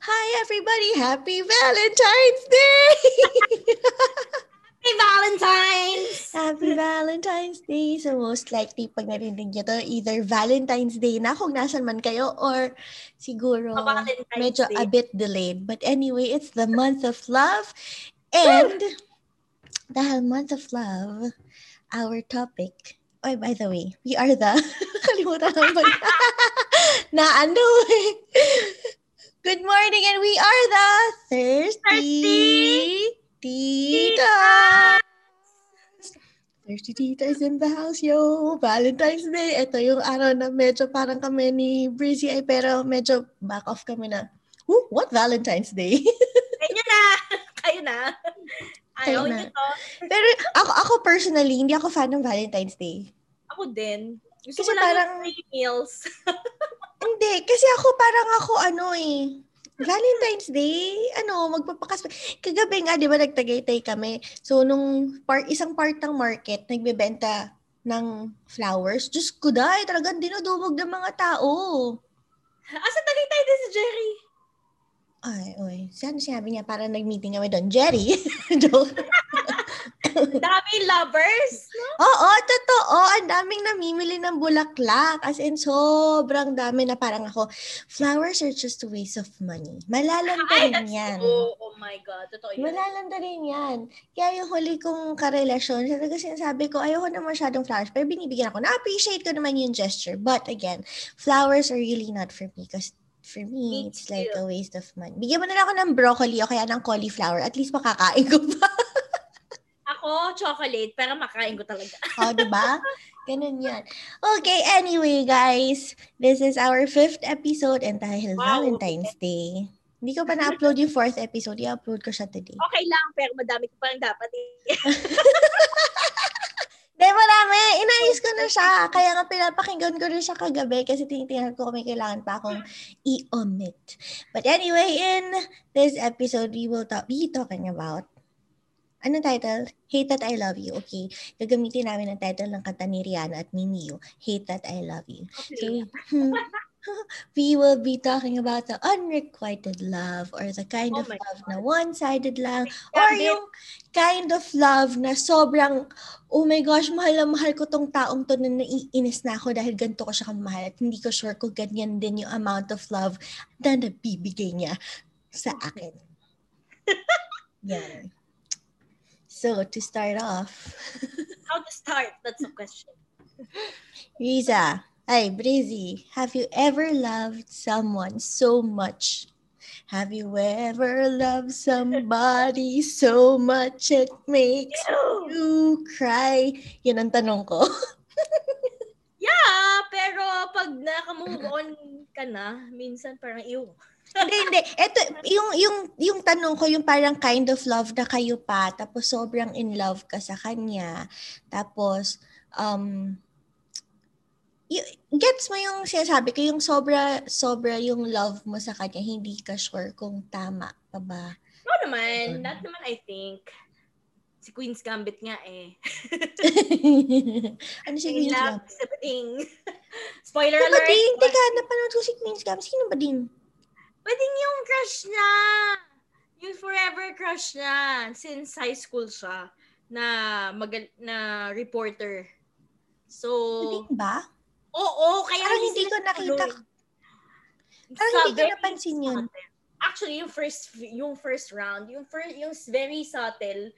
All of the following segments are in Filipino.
Hi everybody! Happy Valentine's Day! Happy Valentine's! Happy Valentine's Day! So most likely pag narinig nyo to, either Valentine's Day na kung nasan man kayo or siguro Oh, medyo Day. a bit delayed. But anyway, it's the month of love. And dahil month of love, our topic, oh by the way, we are the, kalimutan ba? na ano eh. Good morning and we are the Thirsty, Titas. Thirsty Titas in the house, yo. Valentine's Day. Ito yung araw na medyo parang kami ni Breezy ay pero medyo back off kami na, Woo, what Valentine's Day? Kayo na! Kayo na! Kayo Ayaw na. niyo to. pero ako, ako personally, hindi ako fan ng Valentine's Day. Ako din. Gusto Kasi ko lang parang- meals. Hindi, kasi ako parang ako ano eh, Valentine's Day, ano, magpapakas. Kagabi nga, di ba, nagtagaytay kami. So, nung part, isang part ng market, nagbebenta ng flowers. Diyos ko dahil, talagang dinudumog ng mga tao. Asa tagay tayo din si Jerry? Ay, oy. Saan sinabi niya? Parang nag-meeting kami doon. Jerry. Joke. Dami lovers. Oo, totoo. Ang daming namimili ng bulaklak. As in, sobrang dami na parang ako, flowers are just a waste of money. Malalanta Ay, rin yan. Oh, oh my God. Totoo yun. Malalanda rin yan. Kaya yung huli kong karelasyon, talaga sinasabi ko, ayoko na masyadong flowers. Pero binibigyan ako. Na-appreciate ko naman yung gesture. But again, flowers are really not for me. Because for me, Me it's like a waste of money. Bigyan mo na lang ako ng broccoli o kaya ng cauliflower. At least makakain ko pa. Ako, chocolate, pero makain ko talaga. O, di ba? Ganun yan. Okay, anyway, guys. This is our fifth episode and dahil Wow. Valentine's Day. Hindi ko pa na-upload yung fourth episode. I-upload ko siya today. Okay lang, pero madami ko parang dapat eh. Hindi, marami. Inayos ko na siya. Kaya nga pinapakinggan ko rin siya kagabi kasi tinitingnan ko kung may kailangan pa akong i-omit. But anyway, in this episode, we will talk, be talking about Anong title? Hate That I Love You. Okay. Gagamitin namin ang title ng kanta ni Rihanna at ni Neo. Hate That I Love You. So, Okay. we will be talking about the unrequited love or the kind Oh of love God. na one-sided lang or yung kind of love na sobrang, oh my gosh, mahal na mahal ko tong taong to na naiinis na ako dahil ganito ko siya kamahal at hindi ko sure kung ganyan din yung amount of love na nabibigay niya sa akin. Yan. So, to start off, How to start? That's the question. Riza, ay, Breezy, have you ever loved someone so much? Have you ever loved somebody so much it makes Ew. you cry? Yun ang tanong ko. Yeah, pero pag nakamove on ka na, minsan parang, ew. Hindi, hindi. Ito, yung, yung, yung tanong ko, yung parang kind of love na kayo pa, tapos sobrang in love ka sa kanya, tapos, um, y- gets mo yung sinasabi ko, yung sobra, sobra yung love mo sa kanya, hindi ka sure kung tama pa ba? No naman, that naman I think. Si Queen's Gambit nga eh. ano si Queen's Gambit? sa bading. Spoiler Ano ba alert. din? Teka, napanood ko si Queen's Gambit. Sino ba Bading yung crush niya. Yung forever crush niya. Since high school siya. Na, magal- na reporter. So, Bading ba? oo, kaya Parang hindi ko nakita. Parang hindi ko napansin yun. subtle. Actually, yung first yung first round, yung first yung very subtle,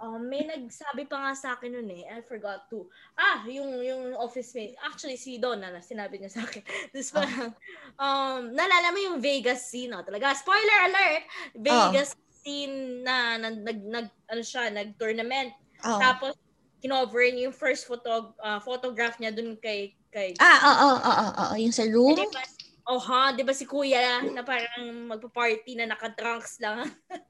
um, may nagsabi pa nga sa akin noon eh. I forgot to. Ah, yung yung office mate. Actually, si Donna na sinabi niya sa akin. Tapos Ah. parang, um, naalala mo yung Vegas scene, no? Talaga, spoiler alert! Vegas Ah. scene na, na nag, nag, ano siya, nag-tournament. Oh. Tapos, kinover niya yung first photo, ah, photograph niya dun kay, kay Ah, oo, oo, oo, oo. Yung sa room? eh, di ba, oh ha, di ba si kuya na parang magpa-party na naka-trunks lang.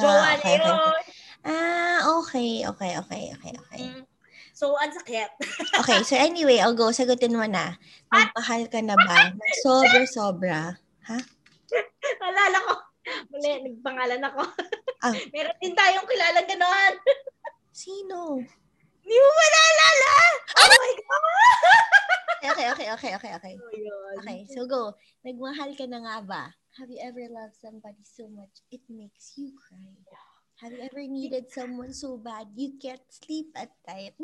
Jowa Ah, okay, okay. Ah, okay, okay, okay, okay, okay. Mm. So, ang sakit. Okay, so anyway, I'll go. Sagutin mo na. Nagmahal ka na ba? Sobra-sobra. Alala ko. Mali, nagpangalan ako. Ah. Meron din tayong kilalang ganon. Sino? Hindi mo ba naalala? Oh my God! Okay, okay, okay, okay, okay. Yun. Okay, so go. Nagmahal ka na nga ba? Have you ever loved somebody so much it makes you cry? Have you ever needed someone so bad you can't sleep at night?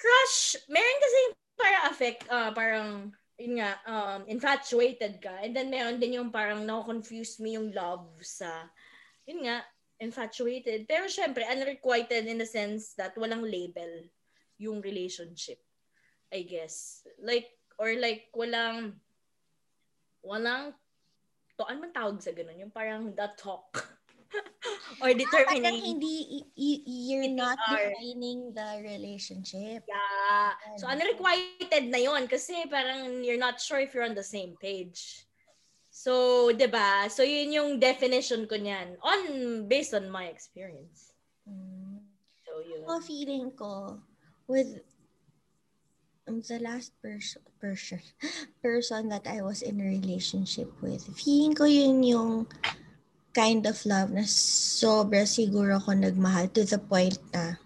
Crush, meron kasi parang affect, uh, parang, yun nga, um, infatuated ka. And then meron din yung parang na-confuse me yung love sa, yun nga, infatuated. Pero syempre, unrequited in the sense that walang label yung relationship. I guess. Like, or like, walang, walang, to, ano man tawag sa ganun? Yung parang the talk. or determining. Parang hindi, y- you're not defining the relationship. Yeah. So, unrequited na yon kasi parang you're not sure if you're on the same page. So, 'di ba? So, yun yung definition ko niyan on based on my experience. Mm. So, yun. Ako feeling ko with the last person person person that I was in a relationship with. Feeling ko yun yung kind of love na sobra siguro ako nagmahal to the point na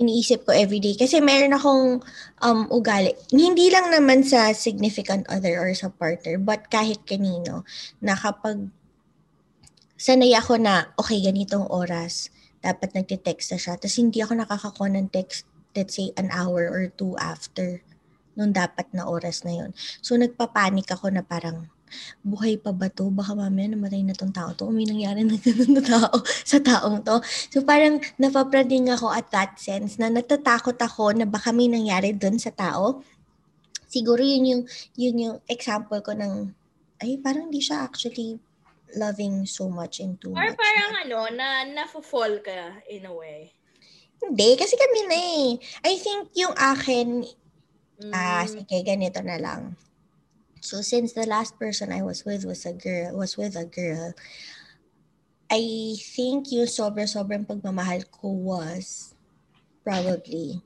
iniisip ko everyday. Kasi meron akong um, ugali. Hindi lang naman sa significant other or sa partner, but kahit kanino, na kapag sanay ako na, okay, ganitong oras, dapat nagte-text na siya. Tapos hindi ako nakakakuha ng text, let's say, an hour or two after nung dapat na oras na yon So, nagpapanik ako na parang, buhay pa ba to? Baka mamaya namatay na tong tao to. May nangyari na ganun na tao sa taong to. So parang napaprading ako at that sense na natatakot ako na baka may nangyari dun sa tao. Siguro yun yung, yun yung example ko ng, ay parang di siya actually loving so much and too Or much. parang ano, na na-fall ka in a way. Hindi, kasi kami na eh. I think yung akin, Mm. ah, sige, ganito na lang. So since the last person I was with was a girl, was with a girl, I think yung sobra-sobrang pagmamahal ko was probably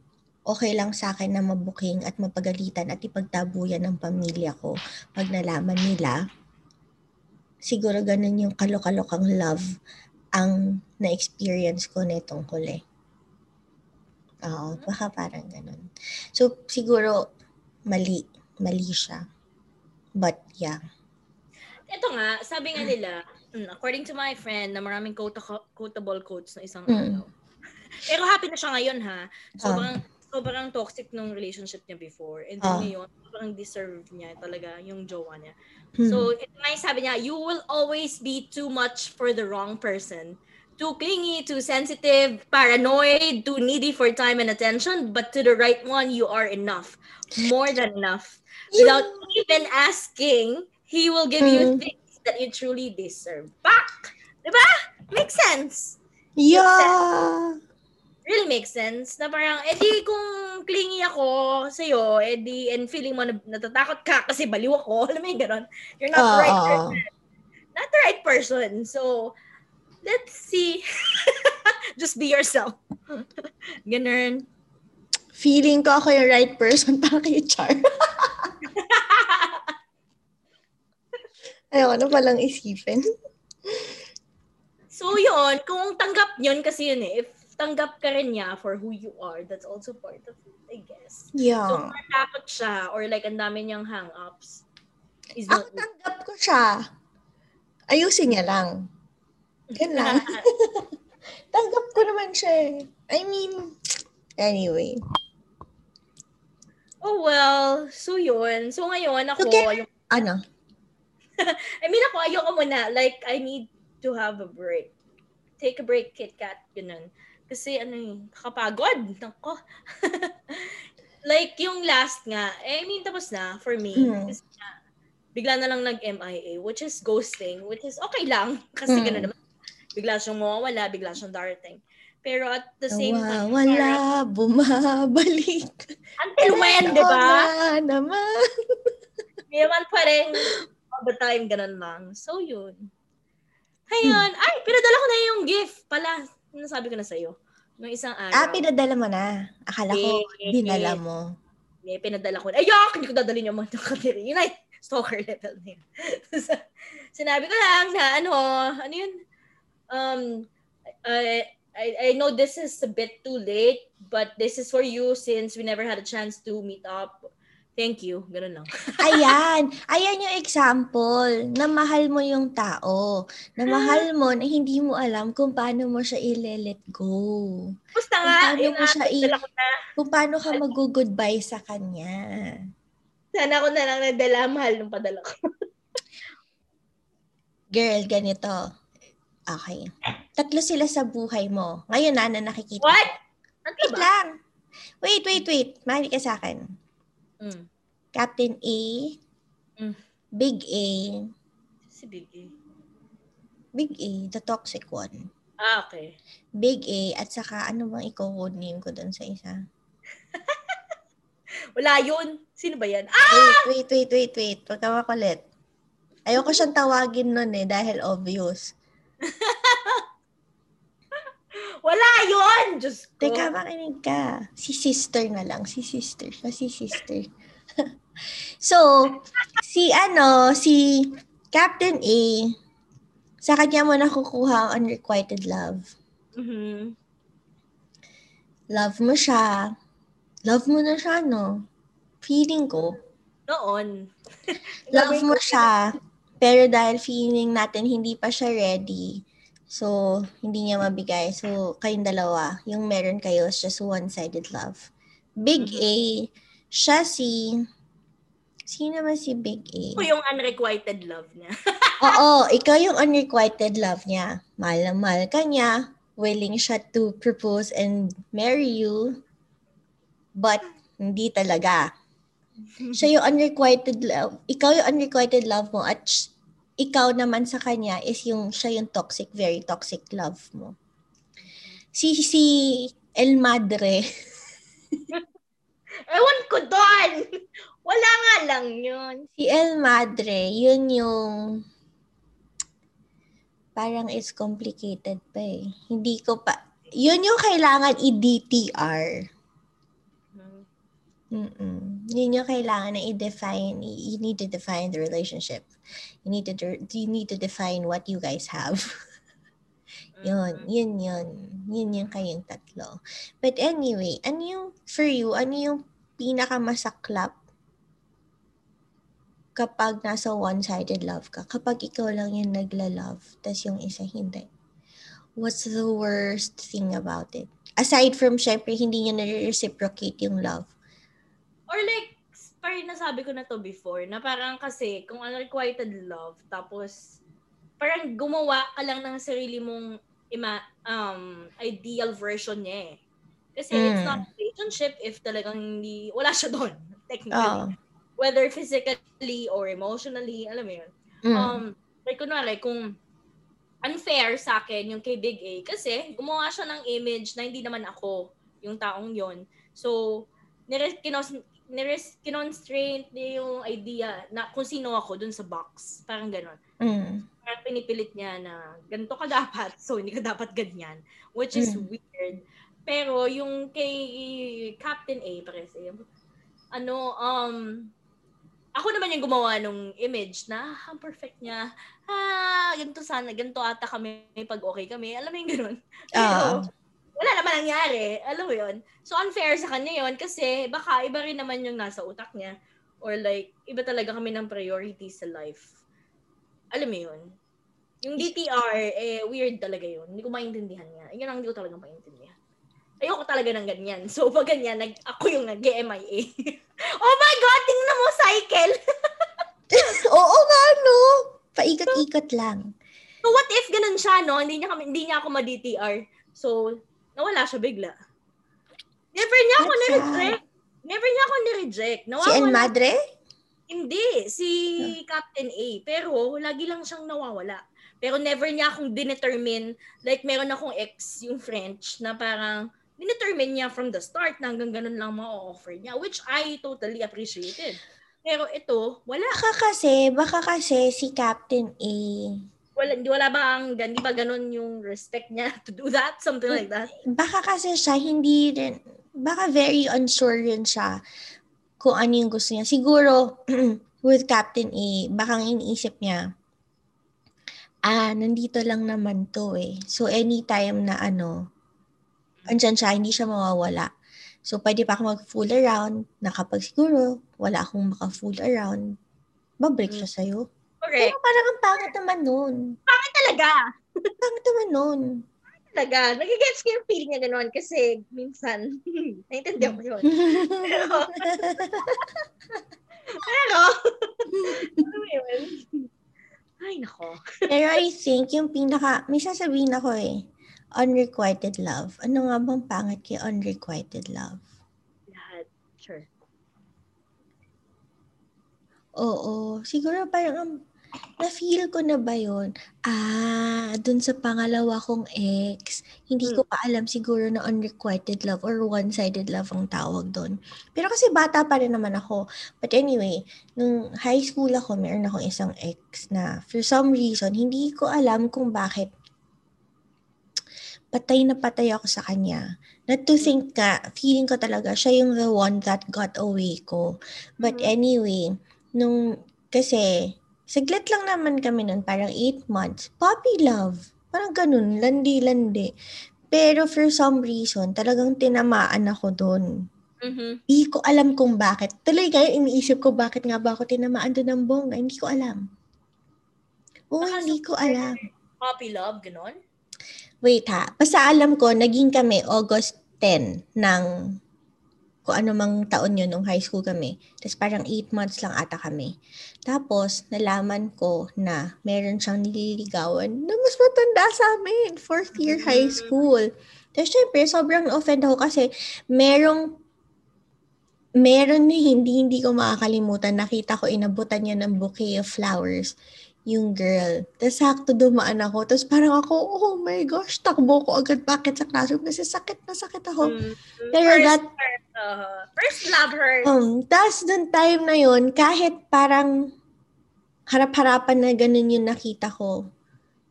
okay lang sa akin na mabuking at mapagalitan at ipagtabuyan ng pamilya ko pag nalaman nila. Siguro ganun yung kalokalokang love ang na-experience ko nitong huli. Oo, baka parang ganun. So, siguro, mali. Mali siya. But, yeah. Ito nga, sabi nga nila, mm, according to my friend, na maraming quote- quotable quotes na isang Mm. araw. Pero happy na siya ngayon ha. Ah. Sobrang, sobrang toxic nung relationship niya before. And then Ah. ngayon, sobrang deserve niya talaga yung jowa niya. Hmm. So, ito nga yung sabi niya, you will always be too much for the wrong person. Too clingy, too sensitive, paranoid, too needy for time and attention, but to the right one, you are enough. More than enough. Without even asking, he will give you Mm. things that you truly deserve. Back! Diba? Makes sense. yeah! Really makes sense. Na parang, eh, edi kung clingy ako sa'yo, eh, edi, and feeling mo na natatakot ka kasi baliw ako, alam mo yung ganon. You're not the right ah, ah. person. Not the right person. So, let's see. Just be yourself. Ganun. Feeling ko ako yung right person para kay Char. Ayoko na palang isipin. So yun, kung tanggap yun kasi yun eh, if tanggap ka rin niya for who you are, that's also part of it, I guess. So Yeah. kung matakot siya or like ang dami niyang hang-ups, is Ako tanggap ko siya. Ayusin niya lang. Lang. tanggap ko naman siya eh. I mean, anyway. Oh well, so yun. So ngayon ako, Okay. yung, Ano? I mean ako, ayoko muna. Like, I need to have a break. Take a break, Kit Kat. Ganun. Kasi ano eh, kakapagod. Nako. like, yung last nga, eh, I mean, tapos na for me. Mm. Kasi nga, bigla na lang nag-MIA, which is ghosting, which is okay lang. Kasi Mm. gano'n naman. Bigla siyang mawawala, bigla siyang darating. Pero at the same time, Nawawala, bumabalik. until when, di ba? Naman. Hindi naman pa rin all the time, ganun lang. So, yun. Ayun. Ay, pinadala ko na yung gift pala. Nasabi ko na sa'yo. Nung isang araw. Ah, pinadala mo na. Akala ko, Eh, dinala eh. mo. May pinadala ko na. Ayak! Hindi ko dadalhin yung mga katiri. Yun ay, stalker level na yun. Sinabi ko lang na, ano, ano yun? Um, I, I, I know this is a bit too late, but this is for you since we never had a chance to meet up Thank you. Ganun lang. Ayan. Ayan yung example na mahal mo yung tao. Na mahal mo na hindi mo alam kung paano mo siya i-let go. Basta Kung nga, paano mo siya i-. Kung paano ka mag-goodbye sa kanya. Sana ako na lang nadala mahal ng padala ko. Girl, ganito. Okay. Tatlo sila sa buhay mo. Ngayon na, na nakikita. What? Ano Wait ba? lang. Wait, wait, wait. Mali ka sa akin. Mm. Captain A, Mm. Big A, Si Biggie. Big A, the toxic one. Ah, okay. Big A, at saka ano bang i-code name ko doon sa isa? Wala yun. Sino ba yan? Ah! Wait, wait, wait, wait, wait. Huwag ka makulit. Ayoko siyang tawagin nun eh, dahil obvious. Wala yun! Diyos ko. Teka, makinig ka. Si sister na lang. Si sister. Siya si sister. so, si ano, si Captain A, sa kanya mo nakukuha ang unrequited love. Mhm. Love mo siya. Love mo na siya, no? Feeling ko. Noon. Love mo siya. Pero dahil feeling natin hindi pa siya ready, so hindi niya mabigay. So, kayong dalawa, yung meron kayo is just one-sided love. Big Mhm. A, siya si... Sino naman si Big Ako A? yung unrequited love niya. Oo, ikaw yung unrequited love niya. Mahal na mahal ka niya. Willing siya to propose and marry you. But, hindi talaga. siya yung unrequited love. Ikaw yung unrequited love mo at ikaw naman sa kanya is yung siya yung toxic, very toxic love mo. Si si El Madre. Ewan ko doon! Wala nga lang yun. Si El Madre, yun yung parang it's complicated pa eh. Hindi ko pa yun yung kailangan i-DTR. Mm-mm. Yun yung kailangan na i-define. You need to define the relationship. You need to you need to define what you guys have. yun, yun, yun. Yun yung kayong tatlo. But anyway, ano yung, for you, ano yung pinakamasaklap kapag nasa one-sided love ka? Kapag ikaw lang yung nagla-love, tas yung isa hindi. What's the worst thing about it? Aside from, syempre, hindi niya na-reciprocate yung love. Or like, parang nasabi ko na to before, na parang kasi, kung unrequited love, tapos, parang gumawa ka lang ng sarili mong ima, um, ideal version niya eh. Kasi it's Mm. not a relationship if talagang hindi, wala siya doon, technically. Oo. Whether physically or emotionally, alam mo yun. Mm. Um, like, kunwari, kung unfair sa akin yung kay Big A, kasi gumawa siya ng image na hindi naman ako yung taong yon So, nire- kinos- nires- kinonstraint niya yung idea na kung sino ako dun sa box. Parang ganon. Mm. Parang pinipilit niya na ganito ka dapat, so hindi ka dapat ganyan. Which is Mm. weird. Pero yung kay Captain A, pares ano, um, ako naman yung gumawa nung image na ah, ang perfect niya. Ah, ganito sana, ganito ata kami pag okay kami. Alam mo yung ganun. Ah. Pero, wala naman nangyari. Alam mo yun? So, unfair sa kanya yun kasi baka iba rin naman yung nasa utak niya. Or like, iba talaga kami ng priorities sa life. Alam mo yun? Yung DTR, eh, weird talaga yun. Hindi ko maintindihan niya. Yun ang hindi ko talaga maintindihan. Ayoko talaga ng ganyan. So, pag ganyan, nag, ako yung nag-MIA. oh my God! Tingnan mo, cycle! Oo nga, no? Paikot-ikot lang. So, what if ganun siya, no? Hindi niya, kami, hindi niya ako ma-DTR. So, nawala siya bigla. Never niya ako nireject. Never niya ako nireject. Si El Nawawala. Madre? Hindi, si Captain A. Pero, lagi lang siyang nawawala. Pero never niya akong dinetermine. Like, meron akong ex, yung French, na parang dinetermine niya from the start na hanggang ganun lang ma-offer niya. Which I totally appreciated. Pero ito, wala. Baka kasi, baka kasi si Captain A. Wala, hindi wala ba ang, hindi ba ganun yung respect niya to do that? Something like that. Baka kasi siya hindi rin, baka very unsure rin siya kung ano yung gusto niya. Siguro, with Captain A, baka ang iniisip niya, ah, nandito lang naman to eh. So, anytime na ano, andyan siya, hindi siya mawawala. So, pwede pa ako mag-fool around na kapag siguro wala akong maka-fool around, babalik siya sa'yo. Correct. Pero parang ang pangit naman nun. Bakit talaga? Pangit naman nun. Talaga. Nagigets ko yung feeling niya gano'n kasi minsan, naiintindihan ko yun. Pero, yun? Ay, nako. Pero I think yung pinaka, may sasabihin ako eh, unrequited love. Ano nga bang pangit kay unrequited love? Lahat. Sure. Oo, siguro parang ang- na-feel ko na ba yun? Ah, dun sa pangalawa kong ex, hindi ko pa alam siguro na unrequited love or one-sided love ang tawag doon. Pero kasi bata pa rin naman ako. But anyway, nung high school ako, meron akong isang ex na for some reason, hindi ko alam kung bakit patay na patay ako sa kanya. Not to think ka, feeling ko talaga, siya yung the one that got away ko. But Mhm. anyway, nung, kasi, saglit lang naman kami nun, parang 8 months. Puppy love. Parang ganun, landi-landi. Pero for some reason, talagang tinamaan ako dun. Mm-hmm. Hindi ko alam kung bakit. Tuloy kayo, iniisip ko bakit nga ba ako tinamaan dun ng bongga. Hindi ko alam. Oo, Baka hindi ko alam. Puppy love, gano'n? Wait ha. Basta alam ko, naging kami August 10 ng kung ano mang taon yun nung high school kami. Tapos parang 8 months lang ata kami. Tapos, nalaman ko na meron siyang nililigawan na mas matanda sa amin. Fourth year high Mm. school. Tapos syempre, sobrang offend ako kasi merong meron na hindi hindi ko makakalimutan. Nakita ko inabutan niya ng bouquet of flowers yung girl. Tapos sakto dumaan ako. Tapos parang ako, oh my gosh, takbo ko agad bakit sa classroom kasi sakit na sakit ako. Mm. Pero first, that- uh, first love her. Um, tapos dun time na yun, kahit parang harap-harapan na ganun yung nakita ko,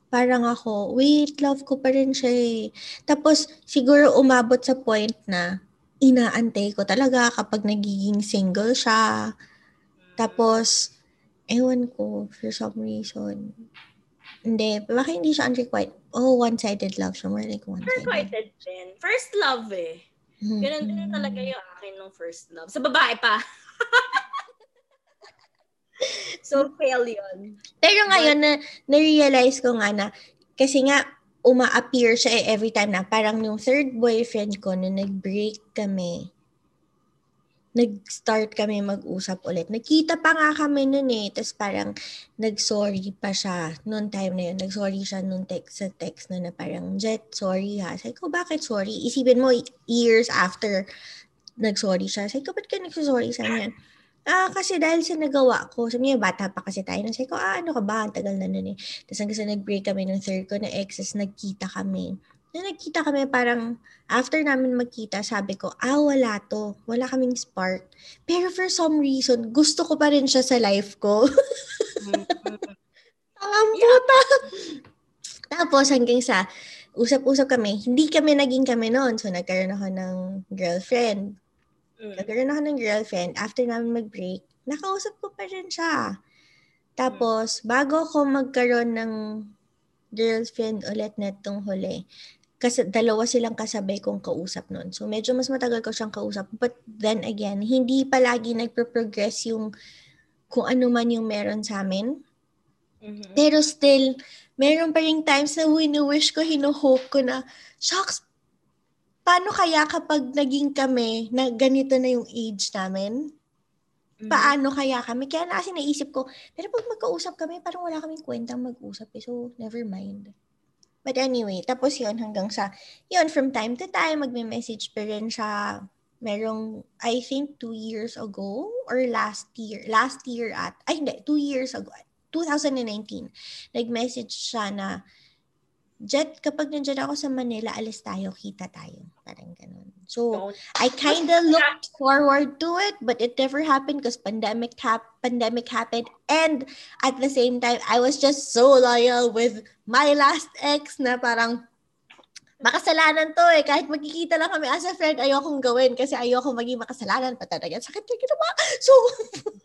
parang ako, wait, love ko pa rin siya eh. Tapos siguro umabot sa point na inaantay ko talaga kapag nagiging single siya. Tapos, ewan ko, for some reason. Hindi, bakit hindi siya unrequited? Oh, one-sided love siya. More like one-sided. Requited din. First love eh. Ganun din talaga yung akin nung first love. Sa babae pa. so, fail yun. Pero ngayon, na, na-realize ko nga na, kasi nga, uma-appear siya eh every time na parang yung third boyfriend ko, nung nag-break kami, nag-start kami mag-usap ulit. Nagkita pa nga kami nun eh. Tapos parang nag-sorry pa siya noon time na yun. Nag-sorry siya nung text sa text na na parang, Jet, sorry ha. Sabi ko, bakit sorry? Isipin mo, years after nag-sorry siya. Sabi ko, ba't ka nagsasorry sa niyan? Ah, kasi dahil sa nagawa ko, sabi niya, bata pa kasi tayo. Sabi ko, ah, ano ka ba? Ang tagal na nun eh. Tapos hanggang sa nag-break kami ng third ko na exes, nagkita kami. Nung nagkita kami, parang after namin magkita, sabi ko, ah, wala to. Wala kaming spark. Pero for some reason, gusto ko pa rin siya sa life ko. Ang puta! Tapos hanggang sa, usap-usap kami. Hindi kami naging kami noon. So, nagkaroon ako ng girlfriend. Mm. Nagkaroon ako ng girlfriend. After namin mag-break, nakausap ko pa rin siya. Tapos, bago ako magkaroon ng girlfriend ulit netong huli, kasi dalawa silang kasabay kong kausap nun. So, medyo mas matagal ko siyang kausap. But then again, hindi palagi nagpo-progress yung kung ano man yung meron sa amin. Mhm. Pero still, meron pa rin times na wini-wish ko, hino-hope ko na, shucks, paano kaya kapag naging kami na ganito na yung age namin? Mhm. Paano kaya kami? Kaya na kasi naisip ko, pero pag magkausap kami, parang wala kaming kwentang mag-usap eh. So, never mind. But anyway, tapos yun hanggang sa, yun, from time to time, magme-message pa rin siya. Merong, I think, two years ago or last year. Last year at, ay hindi, two years ago. 2019. Nag-message siya na, Jet, kapag nandiyan ako sa Manila, alis tayo, kita tayo. Parang ganun. So. I kind of looked forward to it, but it never happened because pandemic hap- pandemic happened, and at the same time, I was just so loyal with my last ex na parang makasalanan to eh. Kahit magkikita lang kami as a friend, ayokong gawin kasi ayoko maging makasalanan pa talaga. Sakit na ginawa. So,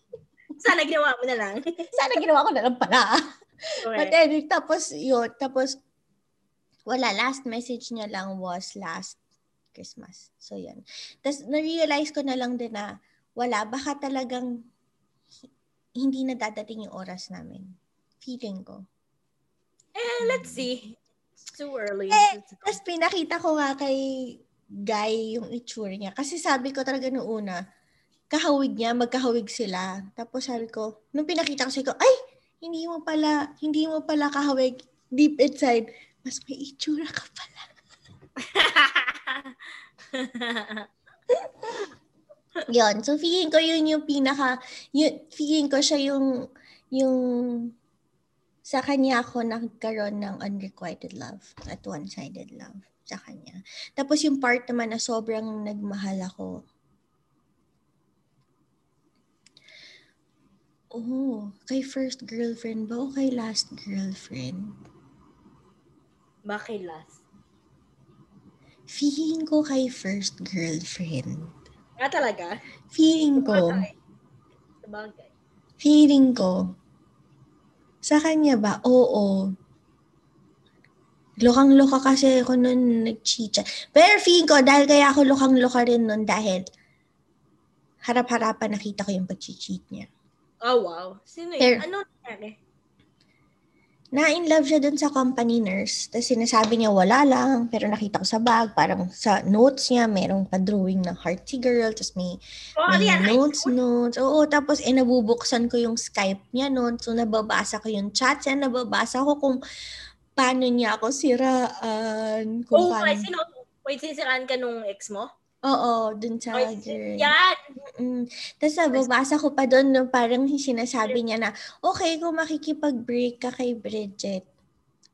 Sana ginawa mo na lang. sana ginawa ko na lang pala. But Okay. anyway, tapos yun, tapos wala, last message niya lang was last Christmas. So, yan. Tapos, na-realize ko na lang din na wala, baka talagang hindi na dadating yung oras namin. Feeling ko. Eh, let's see. It's too early. Eh, tapos pinakita ko nga kay Guy yung itsura niya. Kasi sabi ko talaga noong una, kahawig niya, magkahawig sila. Tapos sabi ko, nung pinakita ko sa ko, ay, hindi mo pala, hindi mo pala kahawig deep inside. Mas may itsura ka pala. Yon. So, feeling ko yun yung pinaka, yun, feeling ko siya yung, yung sa kanya ako nagkaroon ng unrequited love at one-sided love sa kanya. Tapos yung part naman na sobrang nagmahal ako. Oh, kay first girlfriend ba o kay last girlfriend? Bakit last? Feeling ko kay first girlfriend. Ah, talaga? Feeling ko. Sabagay. Feeling ko. Sa kanya ba? Oo. Lokang-loka kasi ako nun nag-cheat. Pero feeling ko, dahil kaya ako lokang-loka rin nun dahil harap-harapan nakita ko yung pag-cheat niya. Oh, wow. Sino yun? Pero- ano nangyari? Na-in love siya dun sa company nurse. Tapos sinasabi niya wala lang. Pero nakita ko sa bag, parang sa notes niya, merong pa-drawing ng hearty girl. Tapos may, Oh, may? High notes, notes. Oo, tapos eh, nabubuksan ko yung Skype niya noon. So, nababasa ko yung chat niya. Nababasa ko kung paano niya ako siraan. Kung Oh, paano. sino? Wait, sinisiraan ka nung ex mo? Oo, dun sa Ay, girl. Yan! Mm. Tapos nababasa ko pa doon, no, parang sinasabi niya na, okay, kung makikipag-break ka kay Bridget,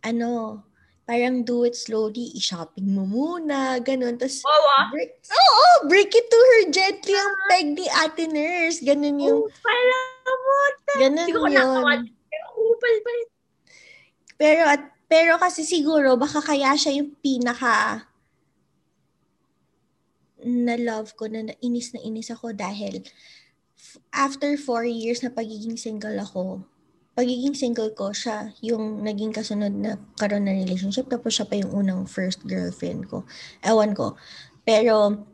ano, parang do it slowly, i-shopping mo muna, ganun. Tapos, Oh, ah. break, oo, break it to her gently ang peg ni ate nurse. Ganun yung, Oh, pala mo. ganun Hindi ko yun. pa. Pero, at, pero kasi siguro, baka kaya siya yung pinaka na love ko na inis na inis ako dahil after four years na pagiging single ako, pagiging single ko, siya yung naging kasunod na karoon na relationship. Tapos siya pa yung unang first girlfriend ko. Ewan ko. Pero,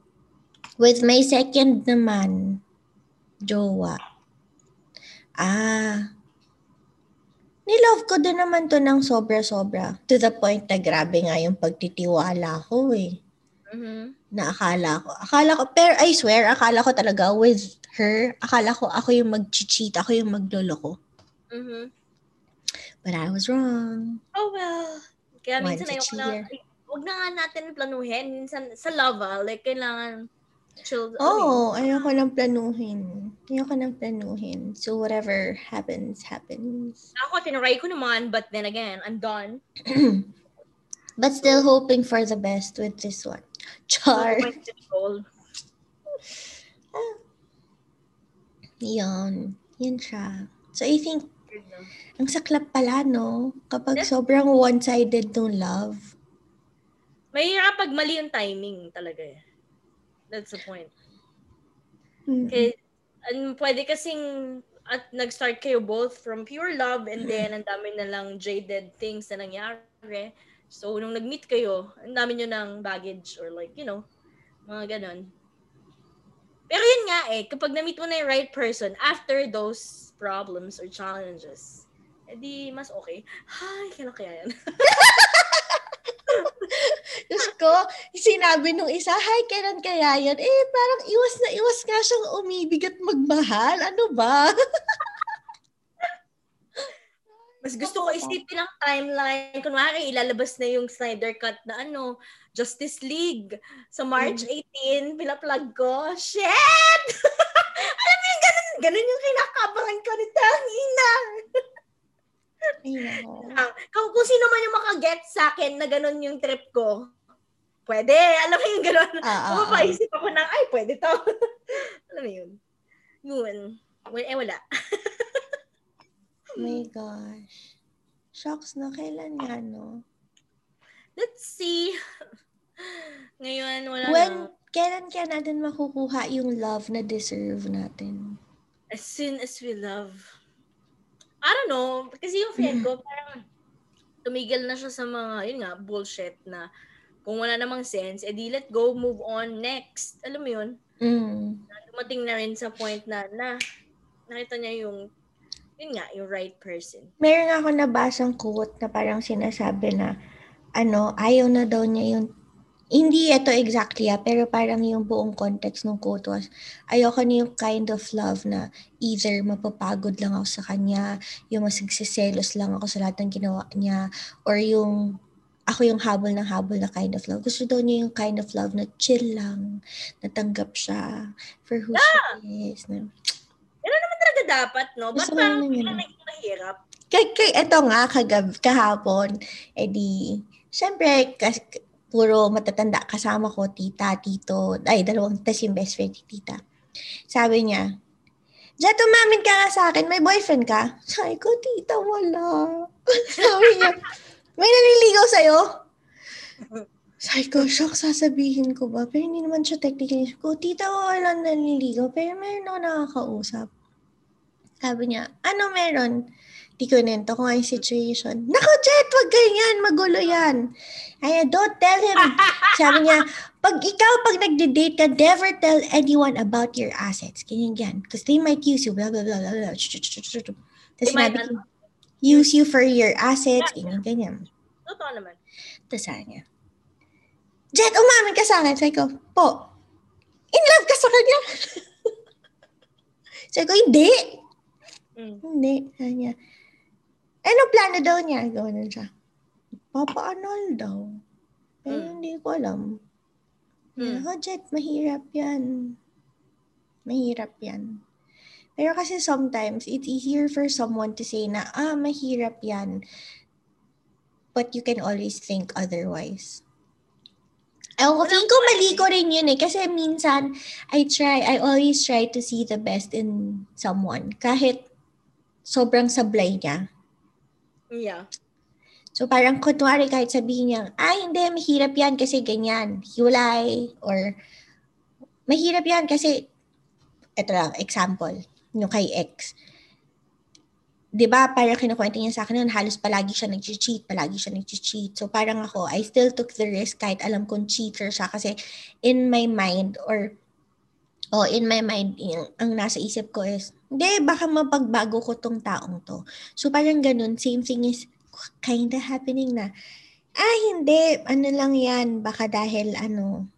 with my second naman, jowa, ah, nilove ko din naman to ng sobra-sobra. To the point na grabe nga yung pagtitiwala ko eh Mhm. na akala ko. Akala ko, pero I swear, akala ko talaga with her, akala ko ako yung mag-cheat, ako yung magloloko. Mhm. But I was wrong. Oh, well. Kaya minsan a ayoko na, year. ay, huwag na nga natin planuhin. Minsan, sa love, ah, like, kailangan chill. ano yun? Oo, oh, ayoko nang planuhin. Ayoko nang planuhin. So whatever happens, happens. Ako, tinaray ko naman, but then again, I'm done. But still hoping for the best with this one. Char. Goal. Yan. Yan siya. So I think, ang saklap pala, no? Kapag sobrang one-sided ng love. Mahirap pag mali yung timing talaga eh. That's the point. Mm. Okay, and pwede kasing at nag-start kayo both from pure love and then ang dami na lang jaded things na nangyari. So, nung nag-meet kayo, ang dami nyo ng baggage or like, you know, mga ganon. Pero yun nga eh, kapag na-meet mo na yung right person after those problems or challenges, edi mas okay. Ay, kailan kaya yan? Diyos ko, sinabi nung isa, hi, kailan kaya yan? Eh, parang iwas na iwas nga siyang umibig at magmahal. Ano ba? Mas gusto ko isipin ang timeline. Kunwari, ilalabas na yung Snyder Cut na ano, Justice League. Sa March 18, pinaplug ko. Shit! Alam mo yung ganun, ganun yung kinakabangan ko ni Tangina. Ay, nako. Ah, kung, kung sino man yung makaget sa akin na ganun yung trip ko, pwede. Alam mo yung ganun. Ah, ah, ah. Mapapaisip ako ng, ay, pwede to. Alam mo yun. Yun. Eh, wala. My gosh. Shocks na kailan nga, no? Let's see. Ngayon, wala When, na. kailan kaya natin makukuha yung love na deserve natin? As soon as we love. I don't know. Kasi yung friend ko, parang tumigil na siya sa mga, yun nga, bullshit na Kung wala namang sense, edi let go, move on, next. Alam mo yun? Mm. Dumating na rin sa point na, na, nakita niya yung, yun nga, yung right person. Meron ako nabasang quote na parang sinasabi na, ano, ayaw na daw niya yung hindi ito exactly ah, pero parang yung buong context ng quote was, ayoko na yung kind of love na either mapapagod lang ako sa kanya, yung masagsiselos lang ako sa lahat ng ginawa niya, or yung ako yung habol ng habol na kind of love. Gusto daw niya yung kind of love na chill lang, natanggap siya for who Yeah. she is. Na, Talaga dapat, no? Ba't parang yun. naging mahirap? kay, kay, eto nga, kagab, kahapon, edi, syempre, kas, puro matatanda kasama ko, tita, tito, ay, dalawang, tas yung best friend, ni tita. Sabi niya, Jet, umamin ka nga sa akin, may boyfriend ka? Sabi ko, tita, wala. Sabi niya, may naniligaw sa'yo? Sabi ko, shock, sasabihin ko ba? Pero hindi naman siya technically. Sabi ko, tita, wala naniligaw, pero meron ako nakakausap. Sabi niya, ano meron? Di ko nento kung yung situation. Nako, Jet, wag ganyan, magulo yan. Ay, don't tell him. Sabi niya, pag ikaw, pag nagde-date ka, never tell anyone about your assets. Ganyan yan. Because they might use you, blah, blah, blah, blah, blah. Tapos They might sinabi ko, use you for your assets, ganyan, ganyan. Totoo naman. Tapos sabi niya, Jet, umamin ka sa akin. Sabi ko, po, in love ka sa kanya. Sabi ko, hindi. Mm. Hindi. Sabi niya, ano plano daw niya? Gawin siya. Papaanal daw. Pero Mm. hindi ko alam. Mm. Ako, Jet, mahirap yan. Mahirap yan. Pero kasi sometimes, it's easier for someone to say na, ah, mahirap yan. But you can always think otherwise. Ewan ko, feeling ko mali ko rin yun eh. Kasi minsan, I try, I always try to see the best in someone. Kahit sobrang sablay niya. Yeah. So parang kunwari kahit sabihin niya, ay hindi, mahirap yan kasi ganyan, hiwalay, or mahirap yan kasi, eto lang, example, yung kay ex. 'Di ba parang kinukwento niya sa akin noon, halos palagi siya nag-cheat, palagi siya nag-cheat. So parang ako, I still took the risk kahit alam kong cheater siya kasi in my mind or oh, in my mind, yung, ang nasa isip ko is, hindi, baka mapagbago ko tong taong to. So parang ganun, same thing is kinda happening na, ah, hindi, ano lang yan, baka dahil ano,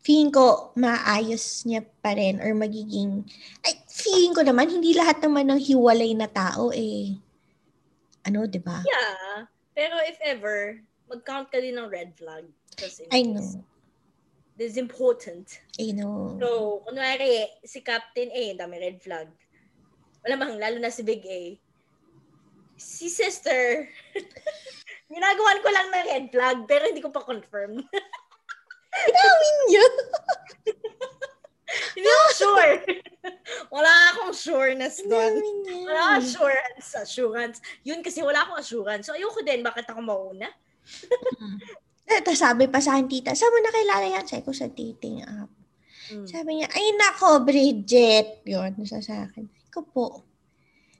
feeling ko maayos niya pa rin or magiging, ay, feeling ko naman, hindi lahat naman ng hiwalay na tao eh, ano, di ba? Yeah. Pero if ever, mag-count ka din ng red flag. I know, This is important. I know. So, kunwari, si Captain A, dami red flag. Malamang, lalo na si Big A. Si Sister, ginagawan ko lang ng red flag, pero hindi ko pa confirm. Inawin niya. hindi ako sure. wala akong sureness doon. Wala akong assurance. Assurance. Yun kasi wala akong assurance. So, ayoko din. Bakit ako mauna? Eh, Tapos sabi pa sa akin, tita, saan mo nakilala yan? Sabi ko sa dating app. Mm. Sabi niya, ay nako, Bridget. Yun, nasa sa akin. Ko po,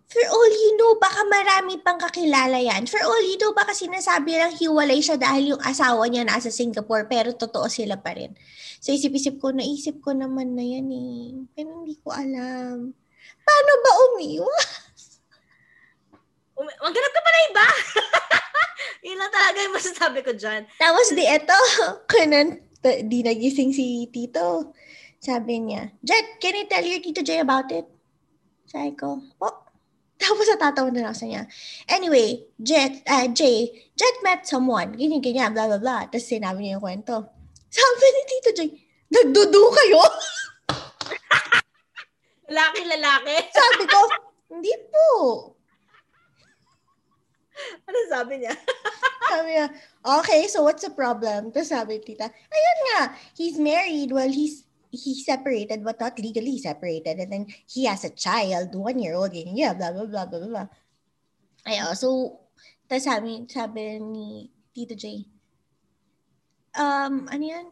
for all you know, baka marami pang kakilala yan. For all you know, baka sinasabi lang hiwalay siya dahil yung asawa niya nasa Singapore, pero totoo sila pa rin. So isip-isip ko, naisip ko naman na yan eh. Pero hindi ko alam. Paano ba umiwas? Um, maghanap ka pa na iba! Yun lang talaga yung masasabi ko dyan. Tapos di eto, kunan, t- di nagising si Tito. Sabi niya, Jet, can you tell your Tito Jay about it? Sabi ko, oh. Tapos natatawa na lang sa niya. Anyway, Jet, uh, Jay, Jet met someone, ganyan, ganyan, blah, blah, blah. Tapos sinabi niya yung kwento. Sabi ni Tito Jay, nagdudu kayo? Lalaki-lalaki. Sabi ko, hindi po. Ano sabi niya? Sabi niya, okay, so what's the problem? Tapos sabi tita, ayun nga, he's married, well, he's he's separated but not legally separated. And then he has a child, one year old, ganyan, yeah, blah, blah, blah, blah, blah. Ayun, so, tapos sabi, sabi ni Tito J, um, ano yan?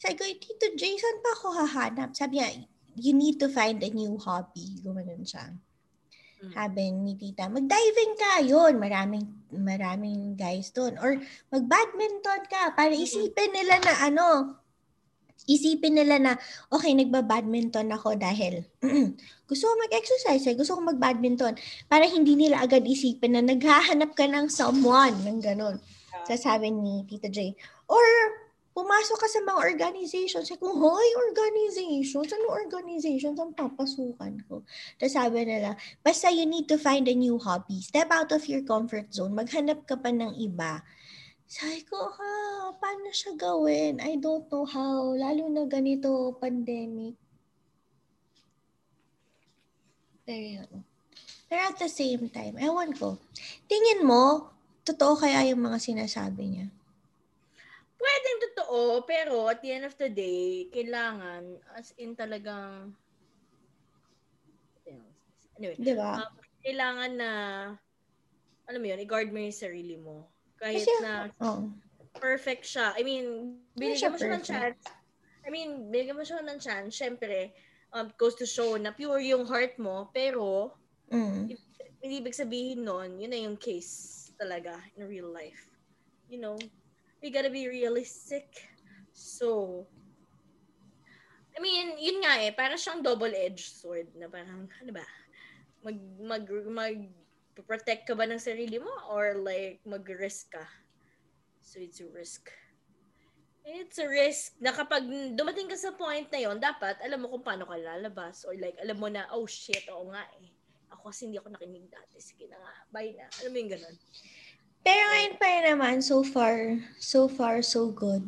Sabi ko, "Eh, Tito J, saan pa ako hahanap? Sabi niya, you need to find a new hobby. Gumanon siya. Mm. Sabi ni tita, mag-diving ka. Yun, maraming, maraming guys doon. Or mag-badminton ka para isipin nila na ano, isipin nila na, okay, nagba-badminton ako dahil gusto ko mag-exercise, eh, gusto ko mag-badminton. Para hindi nila agad isipin na naghahanap ka ng someone, ng ganun. Sasabi ni Tita J. Or, pumasok ka sa mga organizations. Sabi ko, hoy, organizations? Ano organizations ang papasukan ko? Tapos sabi nila, basta you need to find a new hobby. Step out of your comfort zone. Maghanap ka pa ng iba. Sabi ko, ha, paano siya gawin? I don't know how. Lalo na ganito, pandemic. Pero yun. Pero at the same time, ewan ko. Tingin mo, totoo kaya yung mga sinasabi niya? Pwedeng totoo, pero at the end of the day, kailangan, as in talagang, anyway, Di ba? um, kailangan na, alam mo yun, i-guard mo yung sarili mo. Kahit Kasi, na oh, perfect siya. I mean, binigyan mo siya ng perfect. chance. I mean, binigyan mo siya ng chance. Siyempre, um, goes to show na pure yung heart mo, pero, mm, hindi ibig sabihin nun, yun na yung case talaga in real life. You know, we gotta be realistic. So, I mean, yun nga eh, parang siyang double-edged sword na parang, ano ba, mag, mag, mag, protect ka ba ng sarili mo or like mag-risk ka? So, it's a risk. It's a risk na kapag dumating ka sa point na yon dapat alam mo kung paano ka lalabas or like alam mo na, oh shit, oo nga eh. Ako kasi hindi ako nakinig dati. Sige na nga, bye na. Alam mo yung ganun. Pero ngayon pa rin naman, so far, so far, so good.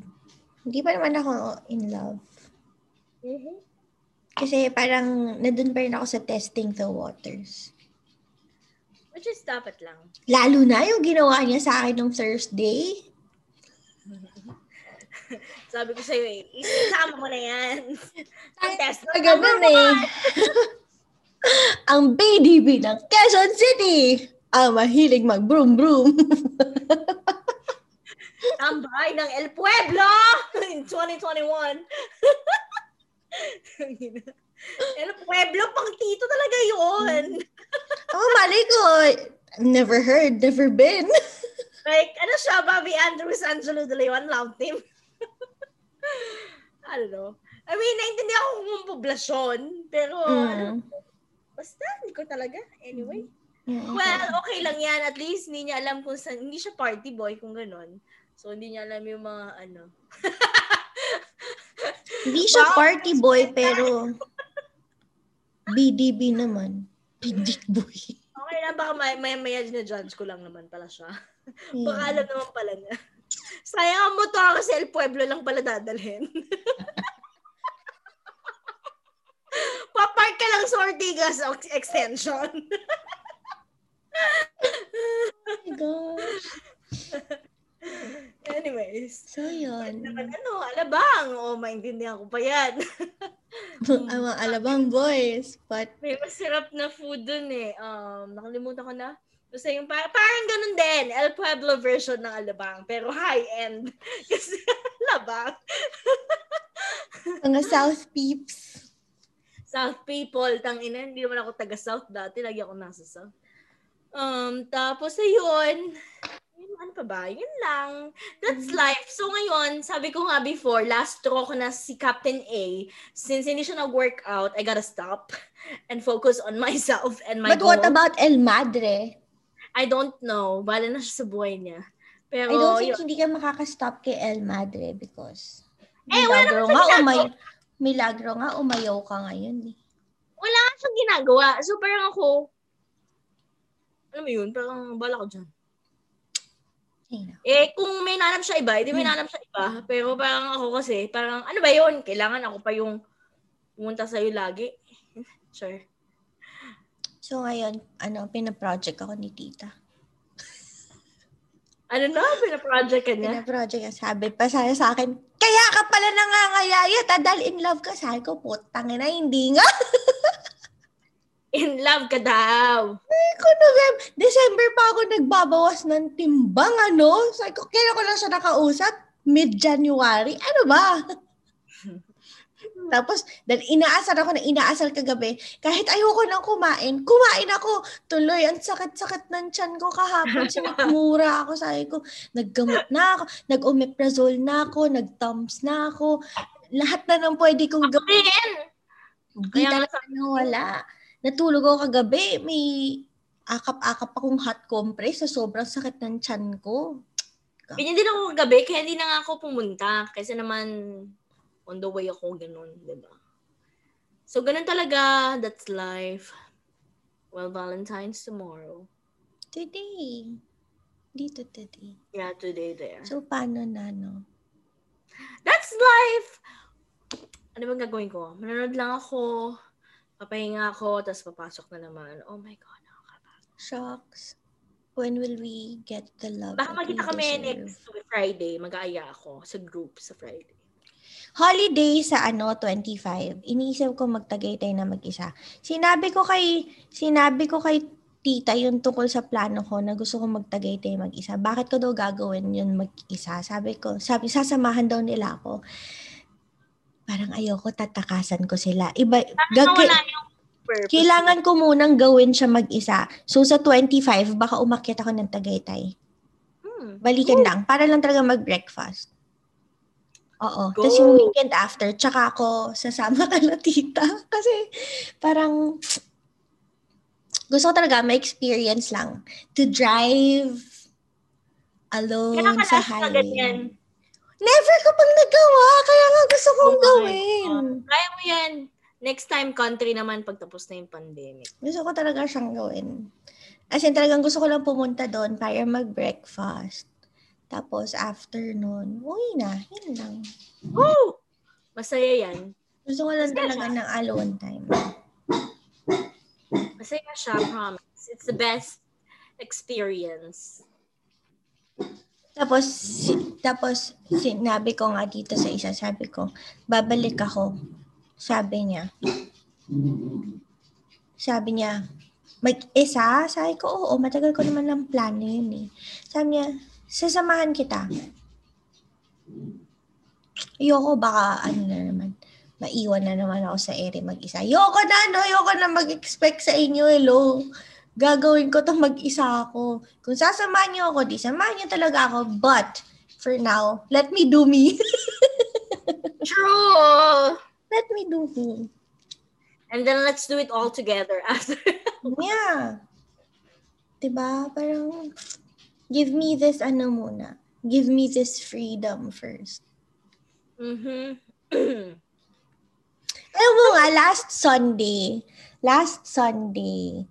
Hindi pa naman ako in love. Mm-hmm. Kasi parang nandun pa rin ako sa testing the waters. Which is dapat lang. Lalo na yung ginawa niya sa akin nung Thursday. Sabi ko sa'yo eh, isama mo na yan. Ang test na Ganun eh. Ang BDB ng Quezon City. Ang mahilig mag-broom-broom. Tambay ng El Pueblo in 2021. El Pueblo, pang tito talaga yun. oh, mali ko. Never heard, never been. Like, ano siya, Bobby Andrews, Angelo De Leon, Love Team. I don't know. I mean, naintindihan ko kung poblasyon, pero, ano, Mm. basta, hindi ko talaga. Anyway. Mm, Well, okay lang yan. At least, hindi niya alam kung saan, hindi siya party boy kung ganun. So, hindi niya alam yung mga, ano. Hindi siya party boy, pero BDB naman. Big dick boy. Okay lang, baka may, may, may na judge ko lang naman pala siya. Baka Yeah. alam naman pala niya. Sayang ang motor kasi El Pueblo lang pala dadalhin. Papark ka lang sa Ortigas ex- extension. Oh my gosh. Anyways. So, yun. Naman ano, alabang. O, maintindihan ko pa yan. Ang mga alabang boys. But, May masarap na food dun eh. Um, nakalimutan ko na. Basta yung par- parang ganun din. El Pueblo version ng alabang. Pero high-end. Kasi alabang. mga South peeps. South people, tang ina, hindi naman ako taga South dati, lagi ako nasa South. Um, tapos ayun, yun, ano pa ba? Yun lang. That's life. So ngayon, sabi ko nga before, last straw ko na si Captain A. Since hindi siya nag-workout, I gotta stop and focus on myself and my But what goal. about El Madre? I don't know. Bala na siya sa buhay niya. Pero, I don't think yun. hindi ka makakastop kay El Madre because Eh, milagro nga umay milagro nga umayaw ka ngayon eh. wala nga siyang ginagawa. So parang ako, alam mo yun, parang bala ko dyan. Na. Eh, kung may nanap siya iba, hindi may nanap siya iba. Pero parang ako kasi, parang ano ba yun? Kailangan ako pa yung pumunta sa'yo lagi. Sure. So ngayon, ano, pina-project ako ni tita. Ano na? Pina-project ka niya? Pina-project, sabi pa sa, sa akin, kaya ka pala nangangayayat, ah, dahil in love ka. Sabi ko, putang ina, hindi nga. In love ka daw. ko November, December pa ako nagbabawas ng timbang, ano? Sabi ko, kailan ko lang siya nakausap? Mid-January? Ano ba? Tapos, dahil inaasar ako na inaasar kagabi, kahit ayoko nang kumain, kumain ako. Tuloy, ang sakit-sakit ng tiyan ko kahapon. Sinagmura ako. Sabi ko, naggamot na ako, nag-omeprazole na ako, nag-tums na ako. Lahat na nang pwede kong gawin. Hindi talaga nawala. Natulog ako kagabi, may akap-akap akong hot compress sa sobrang sakit ng tiyan ko. Ganyan din ako kagabi, kaya hindi na nga ako pumunta. Kasi naman, on the way ako, ganun, di ba? So, ganun talaga. That's life. Well, Valentine's tomorrow. Today. Dito today. Yeah, today there. So, paano na, no? That's life! Ano bang gagawin ko? Manonood lang ako, papahinga ako, tapos papasok na naman. Oh my God, nakakapagod. Shocks. When will we get the love Baka magkita kami deserve? next Friday. Mag-aaya ako sa group sa Friday. Holiday sa ano, 25. Iniisip ko magtagaytay na mag-isa. Sinabi ko kay, sinabi ko kay tita yung tungkol sa plano ko na gusto ko magtagaytay mag-isa. Bakit ko daw gagawin yun mag-isa? Sabi ko, sabi, sasamahan daw nila ako. Parang ayoko, tatakasan ko sila. Iba, gag- Wala yung purpose. kailangan ko munang gawin siya mag-isa. So sa 25, baka umakyat ako ng Tagaytay. Hmm. Balikan lang. Para lang talaga mag-breakfast. Oo. Go. Tapos yung weekend after, tsaka ako sasama ka na tita. Kasi parang gusto ko talaga ma-experience lang to drive alone ka sa highway. ganyan. Never ko pang nagawa. Kaya nga gusto kong Oh gawin. God. Kaya mo yan. Next time, country naman pagtapos na yung pandemic. Gusto ko talaga siyang gawin. As in, talagang gusto ko lang pumunta doon para mag-breakfast. Tapos, afternoon, uwi na. Yun lang. Woo! Masaya yan. Gusto ko lang Masaya talaga siya. ng alone time. Masaya siya, promise. It's the best experience. Tapos, tapos, sinabi ko nga dito sa isa, sabi ko, babalik ako. Sabi niya. Sabi niya, mag-isa? Sabi ko, oo, matagal ko naman lang plano yun eh. Sabi niya, sasamahan kita. Ayoko baka, ano na naman, maiwan na naman ako sa ere mag-isa. Ayoko na, no? Ayoko na mag-expect sa inyo, hello. Gagawin ko to mag-isa ako. Kung sasamahan niyo ako, di samahan niyo talaga ako. But, for now, let me do me. True! let me do me. And then let's do it all together after. Yeah. Diba? Parang, give me this ano muna. Give me this freedom first. mm-hmm. Alam mo nga, last Sunday, last Sunday,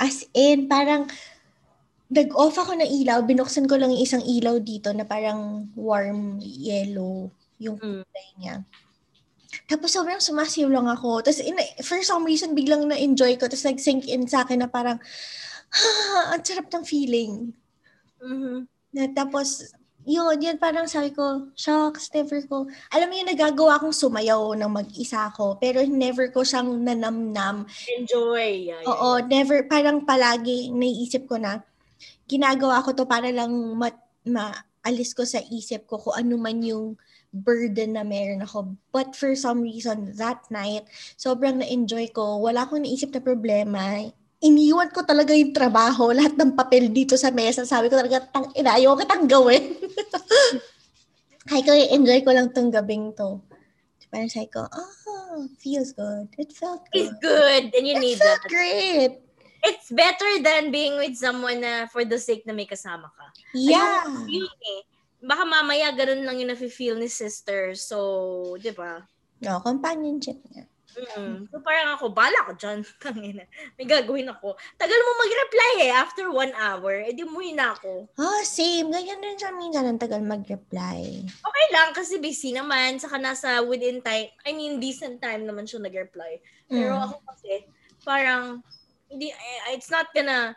as in, parang, nag-off ako ng ilaw, binuksan ko lang yung isang ilaw dito na parang warm yellow yung Mm. kulay niya. Tapos sobrang sumasiyaw lang ako. Tapos in, for some reason, biglang na-enjoy ko. Tapos nag-sink in sa akin na parang, ha, ang sarap ng feeling. Mm-hmm. Na, tapos, yun, yun parang sabi ko, shucks, never ko. Alam mo yun, nagagawa akong sumayaw ng mag-isa ko, pero never ko siyang nanamnam. Enjoy. Yeah, yeah, Oo, never, parang palagi naiisip ko na, ginagawa ko to para lang ma- maalis ko sa isip ko kung ano man yung burden na meron ako. But for some reason, that night, sobrang na-enjoy ko. Wala akong naisip na problema. Iniwan ko talaga yung trabaho, lahat ng papel dito sa mesa. Sabi ko talaga, tang ina, ayaw kitang gawin. Kaya ko, enjoy ko lang tong gabing to. Parang sabi ko, oh, feels good. It felt It's good. good and you It need felt that. great. It's better than being with someone na for the sake na may kasama ka. Yeah. Ayun, yun eh. Baka mamaya ganun lang yung nafe-feel ni sister. So, di ba? No, companionship niya. Mm. So parang ako, bala ko dyan. Tangina. May gagawin ako. Tagal mo mag-reply eh. After one hour, edi umuwi na ako. Oh, same. Ganyan din siya minsan. Ang tagal mag-reply. Okay lang kasi busy naman. Saka nasa within time, I mean, decent time naman siya nag-reply. Pero Mm. ako kasi, parang, hindi, eh, it's not gonna,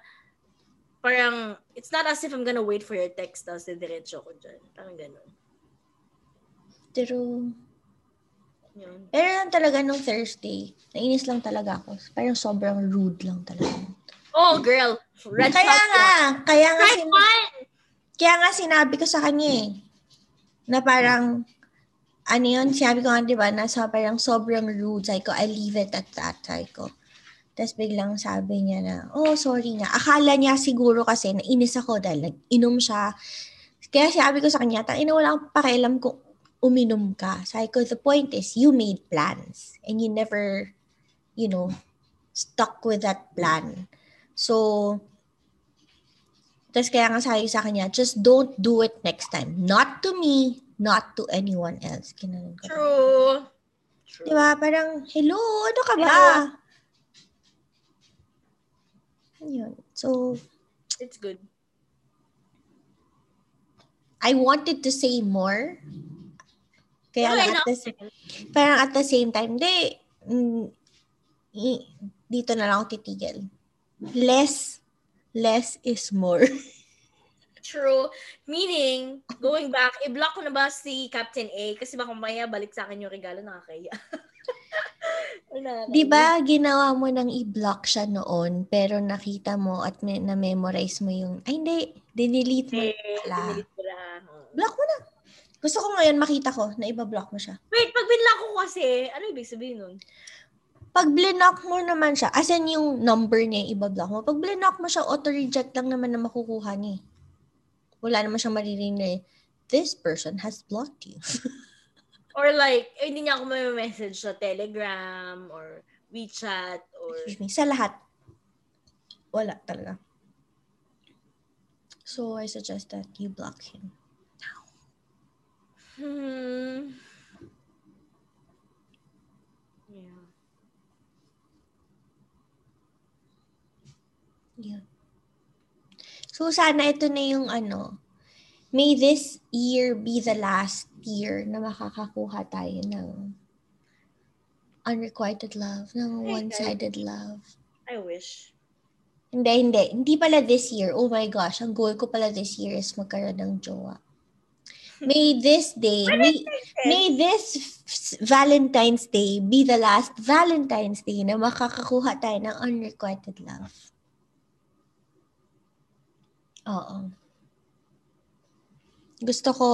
parang, it's not as if I'm gonna wait for your text tapos didiretso ko dyan. Parang ganun. True. Yun. Pero lang talaga nung Thursday, nainis lang talaga ako. Parang sobrang rude lang talaga. Oh, girl. Red kaya nga, kaya nga, Red sin- one! kaya nga sinabi ko sa kanya eh, na parang, ano yun, sabi ko nga, di ba, na sa parang sobrang rude. Sabi ko, I leave it at that. Sabi ko. Tapos biglang sabi niya na, oh, sorry nga. Akala niya siguro kasi nainis ako dahil nag-inom siya. Kaya sabi ko sa kanya, tangina wala akong pakialam kung uminom ka. Sabi ko, the point is, you made plans. And you never, you know, stuck with that plan. So, tapos kaya nga sabi sa kanya, just don't do it next time. Not to me, not to anyone else. Kinanon ko. True. True. Diba? Parang, hello, ano ka ba? Yun. So, It's good. I wanted to say more. Kaya Okay lang at the, parang at the same time, di, mm, dito na lang ako titigil. Less, less is more. True. Meaning, going back, i-block ko na ba si Captain A? Kasi baka maya balik sa akin yung regalo nakakaya. Di ba ginawa mo nang i-block siya noon, pero nakita mo at na-memorize mo yung, ay hindi, dinelete mo pala. Block mo na. Gusto ko ngayon makita ko na iba-block mo siya. Wait, pag binlock ko kasi, ano ibig sabihin nun? Pag blinock mo naman siya, as in yung number niya iba-block mo, pag blinock mo siya, auto-reject lang naman na makukuha niya. eh. Wala naman siyang maririnig na, this person has blocked you. Or like, eh, hindi niya ako may message sa Telegram or WeChat or... Excuse me, sa lahat. Wala talaga. So, I suggest that you block him. Hmm. Yeah. Yun. So, sana ito na yung ano, may this year be the last year na makakakuha tayo ng unrequited love, ng one-sided love. I wish. Hindi, hindi. Hindi pala this year. Oh my gosh, ang goal ko pala this year is magkaroon ng jowa. May this day, may, may this Valentine's Day be the last Valentine's Day na makakakuha tayo ng unrequited love. Oo. Gusto ko,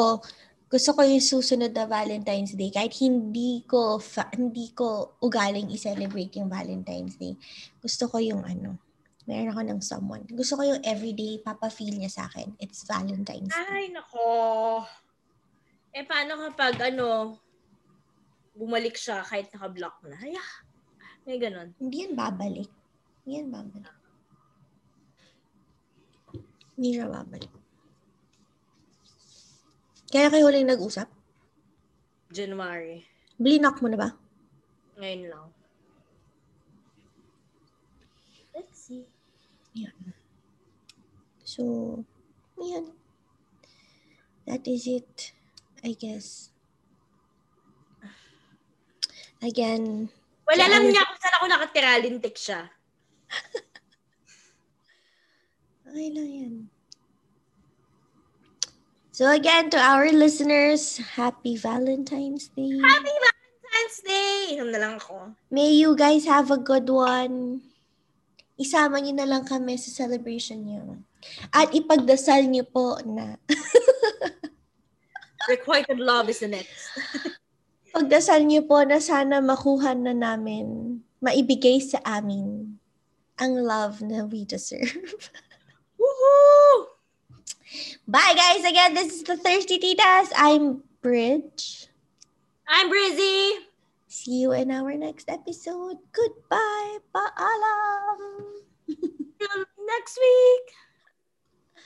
gusto ko yung susunod na Valentine's Day kahit hindi ko, fa- hindi ko ugaling i-celebrate yung Valentine's Day. Gusto ko yung ano, meron ako ng someone. Gusto ko yung everyday papa-feel niya sa akin. It's Valentine's Day. Ay, nako. Eh, paano kapag, ano, bumalik siya kahit naka-block na? Ay, ah, may ganun. Hindi yan babalik. Hindi yan babalik. Hindi siya babalik. Kaya kayo huling nag-usap? January. Blinock mo na ba? Ngayon lang. Let's see. So, yan. That is it, I guess. Again, Wala alam ano- niya kung saan ako nakatira. Lintik siya. okay lang yan. So again, to our listeners, happy Valentine's Day. Happy Valentine's Day! Inom na lang ako. May you guys have a good one. Isama niyo na lang kami sa celebration niyo. At ipagdasal niyo po na Requited love is the next. pagdasal niyo po na sana makuha na namin, maibigay sa amin ang love na we deserve. Woohoo! Bye guys! Again, this is the Thirsty Titas. I'm Bridge. I'm Brizzy! See you in our next episode. Goodbye. Paalam. Till next week!